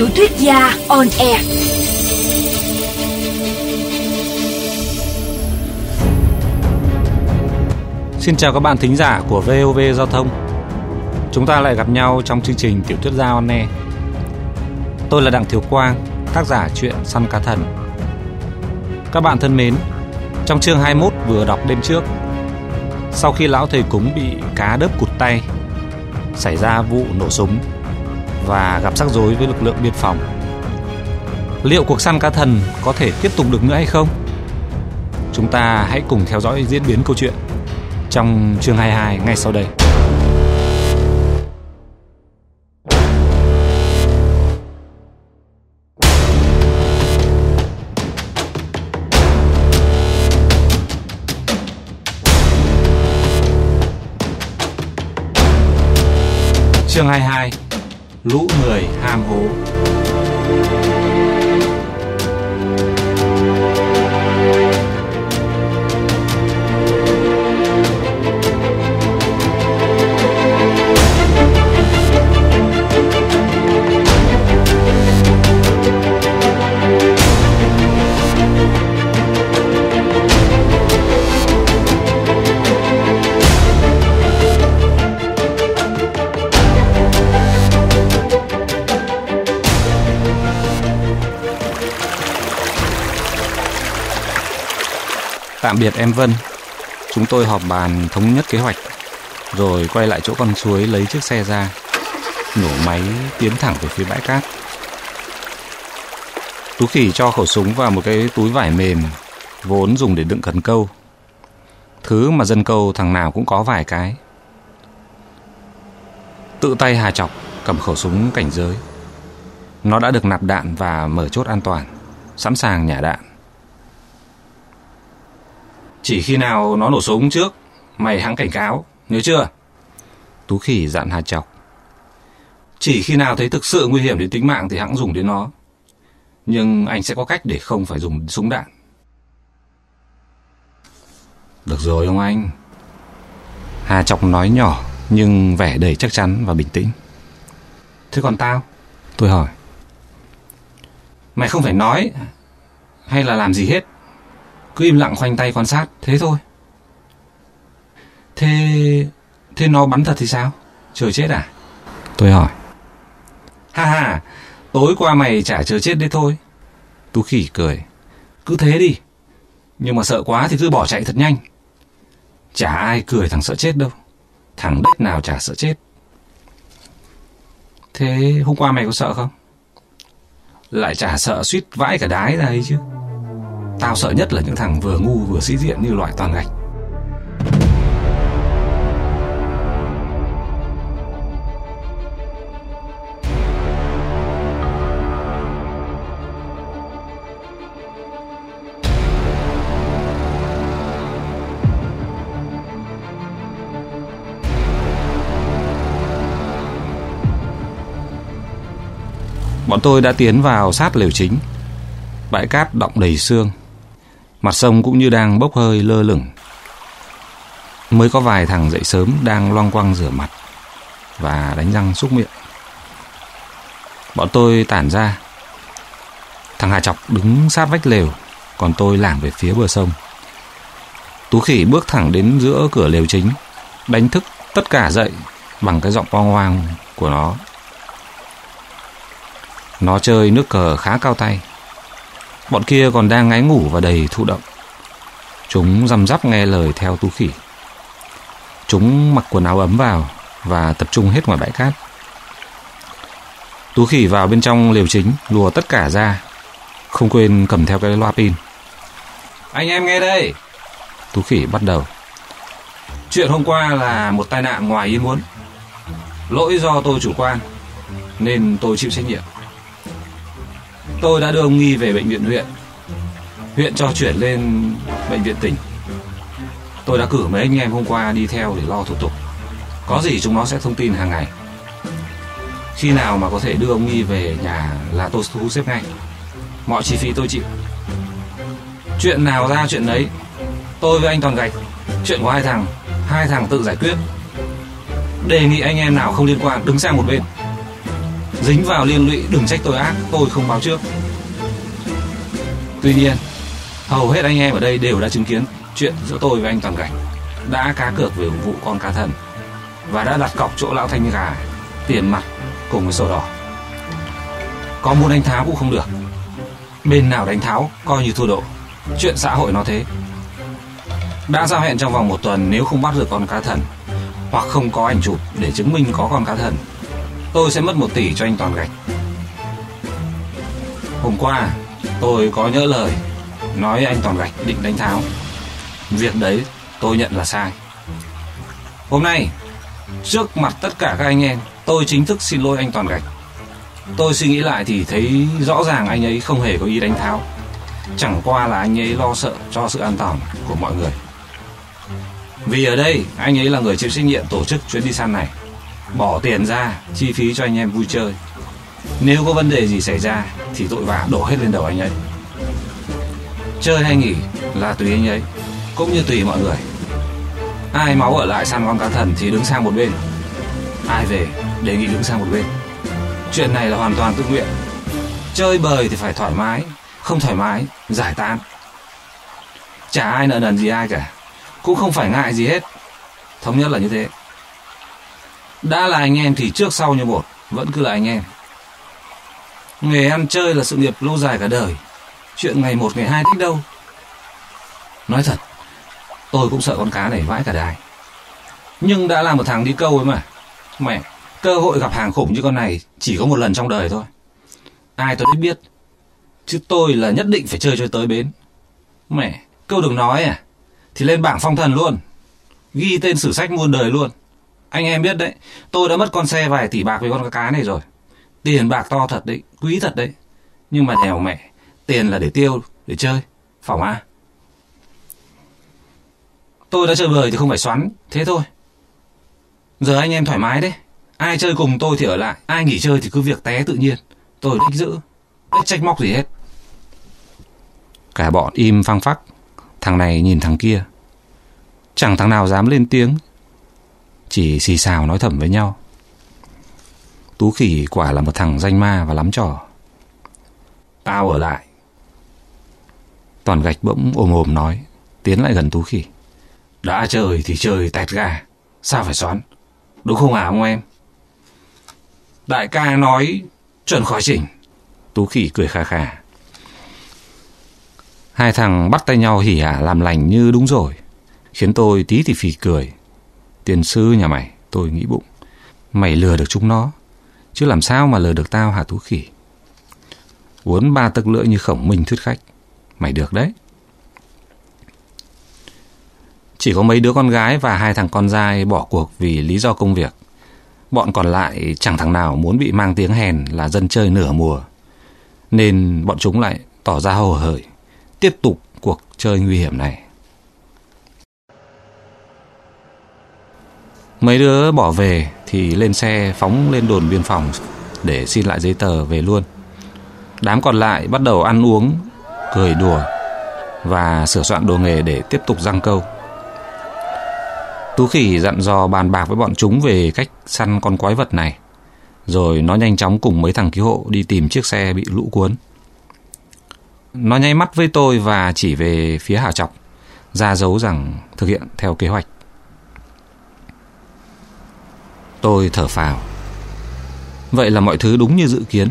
Tiểu thuyết gia on air. Xin chào các bạn thính giả của VOV Giao thông. Chúng ta lại gặp nhau trong chương trình Tiểu thuyết gia on air. Tôi là Đặng Thiếu Quang, tác giả truyện Săn Cá Thần. Các bạn thân mến, trong chương 21 vừa đọc đêm trước, sau khi lão thầy cúng bị cá đớp cụt tay, xảy ra vụ nổ súng và gặp rắc rối với lực lượng biên phòng. Liệu cuộc săn cá thần có thể tiếp tục được nữa hay không? Chúng ta hãy cùng theo dõi diễn biến câu chuyện trong chương 22 ngay sau đây. Chương 22 Lũ người ham hố. Tạm biệt em Vân. Chúng tôi họp bàn thống nhất kế hoạch, Rồi quay lại chỗ con suối lấy chiếc xe ra, Nổ máy tiến thẳng về phía bãi cát. Tú khỉ cho khẩu súng vào một cái túi vải mềm, Vốn dùng để đựng cần câu. Thứ mà dân câu thằng nào cũng có vài cái. Tự tay Hà Chọc, cầm khẩu súng cảnh giới. Nó đã được nạp đạn và mở chốt an toàn, Sẵn sàng nhả đạn chỉ khi nào nó nổ súng trước, Mày hãng cảnh cáo. Nhớ chưa? Tú khỉ dặn Hà Chọc. Chỉ khi nào thấy thực sự nguy hiểm đến tính mạng Thì hãng dùng đến nó. Nhưng anh sẽ có cách để không phải dùng súng đạn. Được rồi ông anh. Hà Chọc nói nhỏ, Nhưng vẻ đầy chắc chắn và bình tĩnh. Thế còn tao? Tôi hỏi. Mày không phải nói, Hay là làm gì hết? Cứ im lặng khoanh tay quan sát, thế thôi. Thế thế nó bắn thật thì sao? Chờ chết à? Tôi hỏi. Ha ha, tối qua mày chả chờ chết đấy thôi. Tú khỉ cười. Cứ thế đi. Nhưng mà sợ quá thì cứ bỏ chạy thật nhanh. Chả ai cười thằng sợ chết đâu. Thằng đất nào chả sợ chết. Thế hôm qua mày có sợ không? Lại chả sợ suýt vãi cả đái ra ấy chứ. Tao sợ nhất là những thằng vừa ngu vừa sĩ diện như loại toàn gạch Bọn tôi đã tiến vào sát lều chính Bãi cát động đầy xương. Mặt sông cũng như đang bốc hơi lơ lửng. Mới có vài thằng dậy sớm đang loang quăng rửa mặt và đánh răng xúc miệng. Bọn tôi tản ra. Thằng Hà Chọc đứng sát vách lều, còn tôi lảng về phía bờ sông. Tú khỉ bước thẳng đến giữa cửa lều chính, đánh thức tất cả dậy bằng cái giọng oang oang của nó. Nó chơi nước cờ khá cao tay. Bọn kia còn đang ngáy ngủ và đầy thụ động. Chúng răm rắp nghe lời theo tú khỉ. Chúng mặc quần áo ấm vào và tập trung hết ngoài bãi cát. Tú khỉ vào bên trong liều chính, lùa tất cả ra. Không quên cầm theo cái loa pin. Anh em nghe đây. Tú khỉ bắt đầu. Chuyện hôm qua là một tai nạn ngoài ý muốn. Lỗi do tôi chủ quan, nên tôi chịu trách nhiệm. Tôi đã đưa ông Nghi về bệnh viện huyện. Huyện cho chuyển lên bệnh viện tỉnh. Tôi đã cử mấy anh em hôm qua đi theo để lo thủ tục. Có gì chúng nó sẽ thông tin hàng ngày. Khi nào mà có thể đưa ông Nghi về nhà là tôi thu xếp ngay. Mọi chi phí tôi chịu. Chuyện nào ra chuyện đấy Tôi với anh Toàn Gạch. Chuyện của hai thằng Hai thằng tự giải quyết. Đề nghị anh em nào không liên quan, đứng sang một bên. Dính vào liên lụy, đừng trách tôi ác, Tôi không báo trước. Tuy nhiên, Hầu hết anh em ở đây đều đã chứng kiến Chuyện giữa tôi và anh Toàn cảnh Đã cá cược về vụ con cá thần Và đã đặt cọc chỗ lão thanh gà Tiền mặt cùng với sổ đỏ. Có muốn đánh tháo cũng không được. Bên nào đánh tháo, coi như thua độ. Chuyện xã hội nó thế. Đã giao hẹn trong vòng một tuần, Nếu không bắt được con cá thần Hoặc không có ảnh chụp để chứng minh có con cá thần Tôi sẽ mất một tỷ cho anh Toàn Gạch. Hôm qua, Tôi có nhớ lời Nói anh Toàn Gạch định đánh tháo. Việc đấy tôi nhận là sai. Hôm nay, Trước mặt tất cả các anh em, Tôi chính thức xin lỗi anh Toàn Gạch. Tôi suy nghĩ lại thì thấy rõ ràng anh ấy không hề có ý đánh tháo. Chẳng qua là anh ấy lo sợ cho sự an toàn của mọi người. Vì ở đây, anh ấy là người chịu trách nhiệm tổ chức chuyến đi săn này. Bỏ tiền ra chi phí cho anh em vui chơi. Nếu có vấn đề gì xảy ra Thì tội vạ đổ hết lên đầu anh ấy. Chơi hay nghỉ là tùy anh ấy Cũng như tùy mọi người. Ai máu ở lại săn con cá thần thì đứng sang một bên. Ai về đề nghị đứng sang một bên. Chuyện này là hoàn toàn tự nguyện. Chơi bời thì phải thoải mái Không thoải mái, giải tán. Chả ai nợ nần gì ai cả Cũng không phải ngại gì hết. Thống nhất là như thế. Đã là anh em thì trước sau như một Vẫn cứ là anh em. Nghề ăn chơi là sự nghiệp lâu dài cả đời. Chuyện ngày một, ngày hai thích đâu. Nói thật, Tôi cũng sợ con cá này vãi cả đài. Nhưng đã là một thằng đi câu ấy mà. Mẹ, Cơ hội gặp hàng khủng như con này Chỉ có một lần trong đời thôi. Ai tôi biết, Chứ tôi là nhất định phải chơi cho tới bến. Mẹ, Câu đừng nói à. Thì lên bảng phong thần luôn. Ghi tên sử sách muôn đời luôn. Anh em biết đấy, Tôi đã mất con xe vài tỷ bạc với con cá này rồi. Tiền bạc to thật đấy, Quý thật đấy. Nhưng mà đèo mẹ, Tiền là để tiêu, Để chơi. Phỏng a. Tôi đã chơi bời thì không phải xoắn, Thế thôi. Giờ anh em thoải mái đấy. Ai chơi cùng tôi thì ở lại, Ai nghỉ chơi thì cứ việc té tự nhiên. Tôi đích giữ, Đích trách móc gì hết. Cả bọn im phăng phắc. Thằng này nhìn thằng kia. Chẳng thằng nào dám lên tiếng. Chỉ xì xào nói thầm với nhau. Tú khỉ quả là một thằng danh ma và lắm trò. Tao ở lại. Toàn gạch bỗng ồm ồm nói, Tiến lại gần Tú khỉ. Đã chơi thì chơi tẹt gà, Sao phải xoắn? Đúng không hả ông em? Đại ca nói, chuẩn khỏi chỉnh. Tú khỉ cười khà khà Hai thằng bắt tay nhau hỉ hả làm lành như đúng rồi, Khiến tôi tí thì phì cười. Tiền sư nhà mày Tôi nghĩ bụng. Mày lừa được chúng nó Chứ làm sao mà lừa được tao hả Tú khỉ? Uốn ba tấc lưỡi như khổng minh thuyết khách. Mày được đấy. Chỉ có mấy đứa con gái và hai thằng con trai bỏ cuộc vì lý do công việc. Bọn còn lại chẳng thằng nào muốn bị mang tiếng hèn là dân chơi nửa mùa. Nên bọn chúng lại tỏ ra hồ hởi, tiếp tục cuộc chơi nguy hiểm này. Mấy đứa bỏ về thì lên xe phóng lên đồn biên phòng để xin lại giấy tờ về luôn. Đám còn lại bắt đầu ăn uống, cười đùa và sửa soạn đồ nghề để tiếp tục răng câu. Tú khỉ dặn dò bàn bạc với bọn chúng về cách săn con quái vật này. Rồi nó nhanh chóng cùng mấy thằng cứu hộ đi tìm chiếc xe bị lũ cuốn. Nó nháy mắt với tôi và chỉ về phía Hà Chọc, ra dấu rằng thực hiện theo kế hoạch. Tôi thở phào. Vậy là mọi thứ đúng như dự kiến.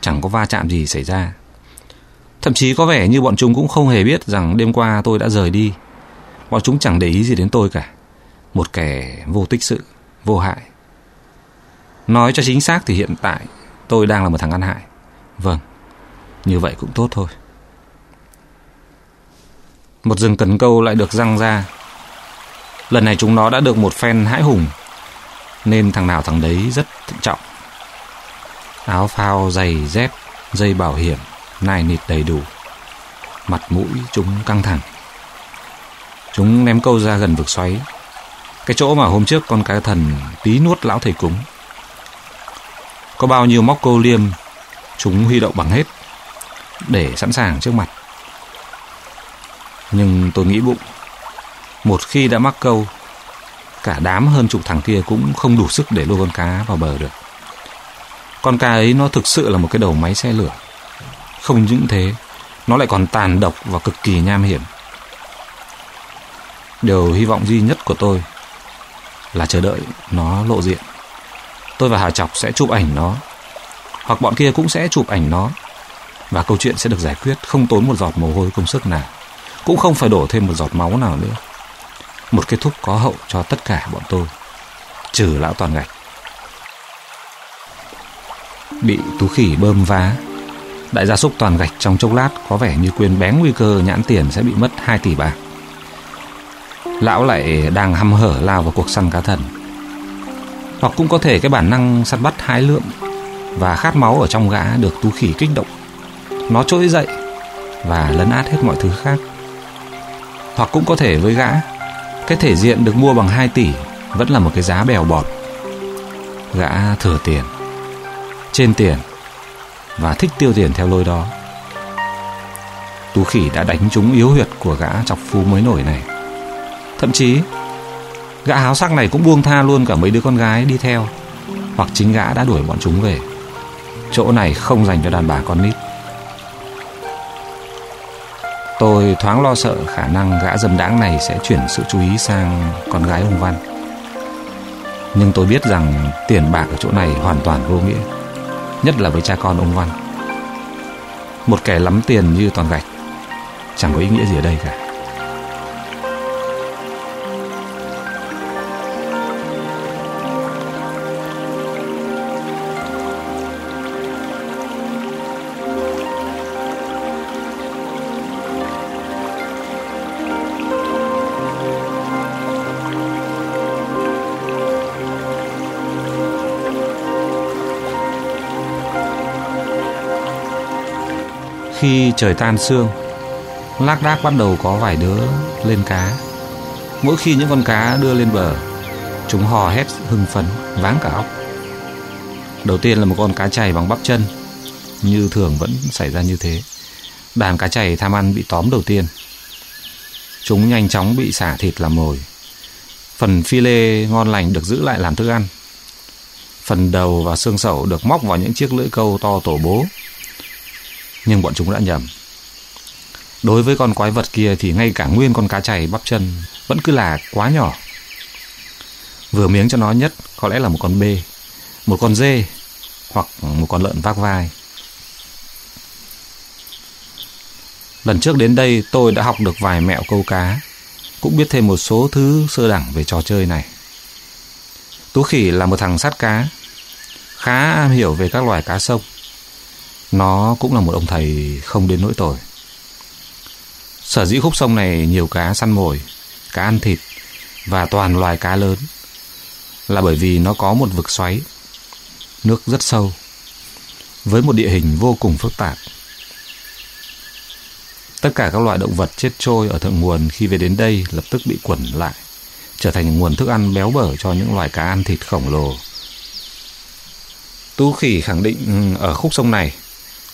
Chẳng có va chạm gì xảy ra. Thậm chí có vẻ như bọn chúng cũng không hề biết rằng đêm qua tôi đã rời đi. Bọn chúng chẳng để ý gì đến tôi cả. Một kẻ vô tích sự, Vô hại. Nói cho chính xác thì hiện tại Tôi đang là một thằng ăn hại. Vâng Như vậy cũng tốt thôi. Một rừng cần câu lại được răng ra. Lần này chúng nó đã được một phen hãi hùng. Nên thằng nào thằng đấy rất thận trọng. Áo phao, giày, dép, dây bảo hiểm nài nịt đầy đủ. Mặt mũi chúng căng thẳng. Chúng ném câu ra gần vực xoáy. Cái chỗ mà hôm trước con cá thần tí nuốt lão thầy cúng. Có bao nhiêu móc câu liêm Chúng huy động bằng hết Để sẵn sàng trước mặt. Nhưng tôi nghĩ bụng Một khi đã mắc câu Cả đám hơn chục thằng kia cũng không đủ sức để lôi con cá vào bờ được Con cá ấy nó thực sự là một cái đầu máy xe lửa. Không những thế, nó lại còn tàn độc và cực kỳ nham hiểm. Điều hy vọng duy nhất của tôi là chờ đợi nó lộ diện. Tôi và Hà Chọc sẽ chụp ảnh nó, hoặc bọn kia cũng sẽ chụp ảnh nó, và câu chuyện sẽ được giải quyết không tốn một giọt mồ hôi công sức nào, cũng không phải đổ thêm một giọt máu nào nữa. Một kết thúc có hậu cho tất cả bọn tôi, trừ lão toàn gạch. Bị tú khỉ bơm vá, đại gia súc toàn gạch trong chốc lát có vẻ như quyền bén nguy cơ nhãn tiền sẽ bị mất 2 tỷ bạc. Lão lại đang hăm hở lao vào cuộc săn cá thần Hoặc cũng có thể cái bản năng săn bắt hái lượm Và khát máu ở trong gã được tú khỉ kích động Nó trỗi dậy Và lấn át hết mọi thứ khác Hoặc cũng có thể với gã cái thể diện được mua bằng 2 tỷ Vẫn là một cái giá bèo bọt. Gã thừa tiền, Trên tiền Và thích tiêu tiền theo lối đó. Tú khỉ đã đánh trúng yếu huyệt của gã chọc phu mới nổi này. Thậm chí, Gã háo sắc này cũng buông tha luôn cả mấy đứa con gái đi theo, Hoặc chính gã đã đuổi bọn chúng về. Chỗ này không dành cho đàn bà con nít. Tôi thoáng lo sợ khả năng gã dâm đãng này sẽ chuyển sự chú ý sang con gái ông Văn. Nhưng tôi biết rằng tiền bạc ở chỗ này hoàn toàn vô nghĩa, Nhất là với cha con ông Văn. Một kẻ lắm tiền như toàn gạch, Chẳng có ý nghĩa gì ở đây cả. Khi trời tan sương, Lác đác bắt đầu có vài đứa lên cá. Mỗi khi những con cá đưa lên bờ, Chúng hò hét hưng phấn, Váng cả óc. Đầu tiên là một con cá chày bằng bắp chân, Như thường vẫn xảy ra như thế. Đàn cá chày tham ăn bị tóm đầu tiên. Chúng nhanh chóng bị xả thịt làm mồi. Phần phi lê ngon lành được giữ lại làm thức ăn. Phần đầu và xương sẩu được móc vào những chiếc lưỡi câu to tổ bố nhưng bọn chúng đã nhầm. Đối với con quái vật kia thì ngay cả nguyên con cá chày bắp chân vẫn cứ là quá nhỏ. Vừa miếng cho nó nhất có lẽ là một con bê, một con dê hoặc một con lợn vác vai. Lần trước đến đây tôi đã học được vài mẹo câu cá, cũng biết thêm một số thứ sơ đẳng về trò chơi này. Tú khỉ là một thằng sát cá, khá am hiểu về các loài cá sông. Nó cũng là một ông thầy không đến nỗi tồi. Sở dĩ khúc sông này nhiều cá săn mồi, cá ăn thịt và toàn loài cá lớn là bởi vì nó có một vực xoáy, nước rất sâu, với một địa hình vô cùng phức tạp. Tất cả các loại động vật chết trôi ở thượng nguồn khi về đến đây lập tức bị quẩn lại, trở thành nguồn thức ăn béo bở cho những loài cá ăn thịt khổng lồ. Tu khỉ khẳng định ừ, ở khúc sông này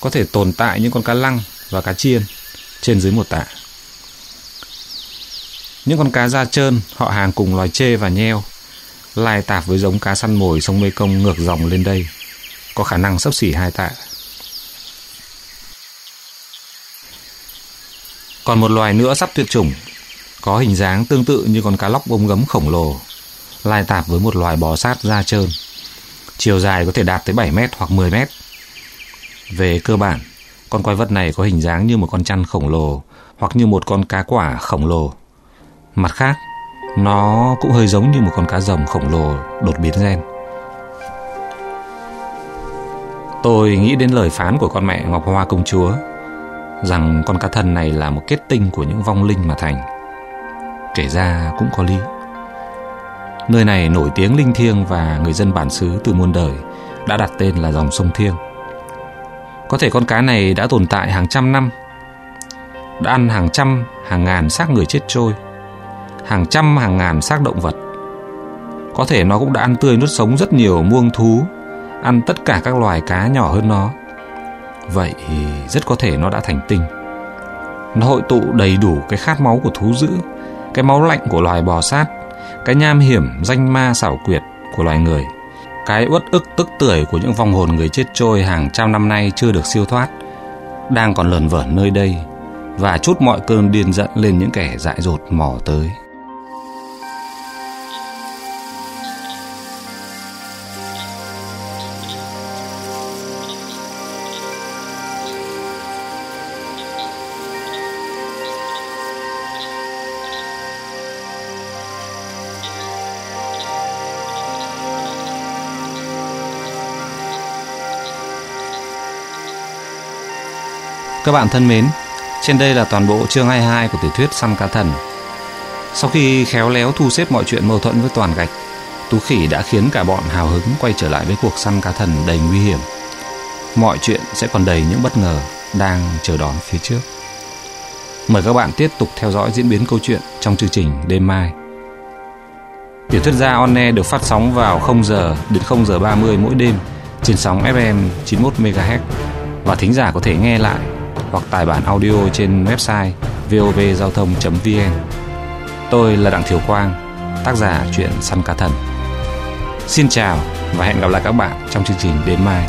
có thể tồn tại những con cá lăng và cá chiên trên dưới một tạ. Những con cá da trơn, họ hàng cùng loài chê và nheo, lai tạp với giống cá săn mồi sông Mê Công ngược dòng lên đây, có khả năng sấp xỉ hai tạ. Còn một loài nữa sắp tuyệt chủng, có hình dáng tương tự như con cá lóc bông gấm khổng lồ, lai tạp với một loài bò sát da trơn, chiều dài có thể đạt tới 7 mét hoặc 10 mét về cơ bản, con quái vật này có hình dáng như một con chăn khổng lồ hoặc như một con cá quả khổng lồ. Mặt khác, nó cũng hơi giống như một con cá rồng khổng lồ đột biến gen. Tôi nghĩ đến lời phán của con mẹ Ngọc Hoa công chúa rằng con cá thần này là một kết tinh của những vong linh mà thành. Kể ra cũng có lý. Nơi này nổi tiếng linh thiêng và người dân bản xứ từ muôn đời đã đặt tên là dòng sông Thiêng. Có thể con cá này đã tồn tại hàng trăm năm Đã ăn hàng trăm, hàng ngàn xác người chết trôi Hàng trăm, hàng ngàn xác động vật. Có thể nó cũng đã ăn tươi nuốt sống rất nhiều muông thú Ăn tất cả các loài cá nhỏ hơn nó. Vậy rất có thể nó đã thành tinh. Nó hội tụ đầy đủ cái khát máu của thú dữ Cái máu lạnh của loài bò sát Cái nham hiểm, danh ma xảo quyệt của loài người cái uất ức tức tưởi của những vong hồn người chết trôi hàng trăm năm nay chưa được siêu thoát, đang còn lờn vởn nơi đây, và chút mọi cơn điên giận lên những kẻ dại dột mò tới. Các bạn thân mến, trên đây là toàn bộ chương 22 của tiểu thuyết Săn Cá Thần. Sau khi khéo léo thu xếp mọi chuyện mâu thuẫn với toàn gạch, Tú Khỉ đã khiến cả bọn hào hứng quay trở lại với cuộc săn cá thần đầy nguy hiểm. Mọi chuyện sẽ còn đầy những bất ngờ đang chờ đón phía trước. Mời các bạn tiếp tục theo dõi diễn biến câu chuyện trong chương trình đêm mai. Tiểu thuyết gia On Air được phát sóng vào 0 giờ đến 0 giờ 30 mỗi đêm trên sóng FM 91 MHz và thính giả có thể nghe lại hoặc tải bản audio trên website vovgiao thông.vn. Tôi là Đặng Thiều Quang, tác giả truyện Săn Cá Thần. Xin chào và hẹn gặp lại các bạn trong chương trình đêm mai.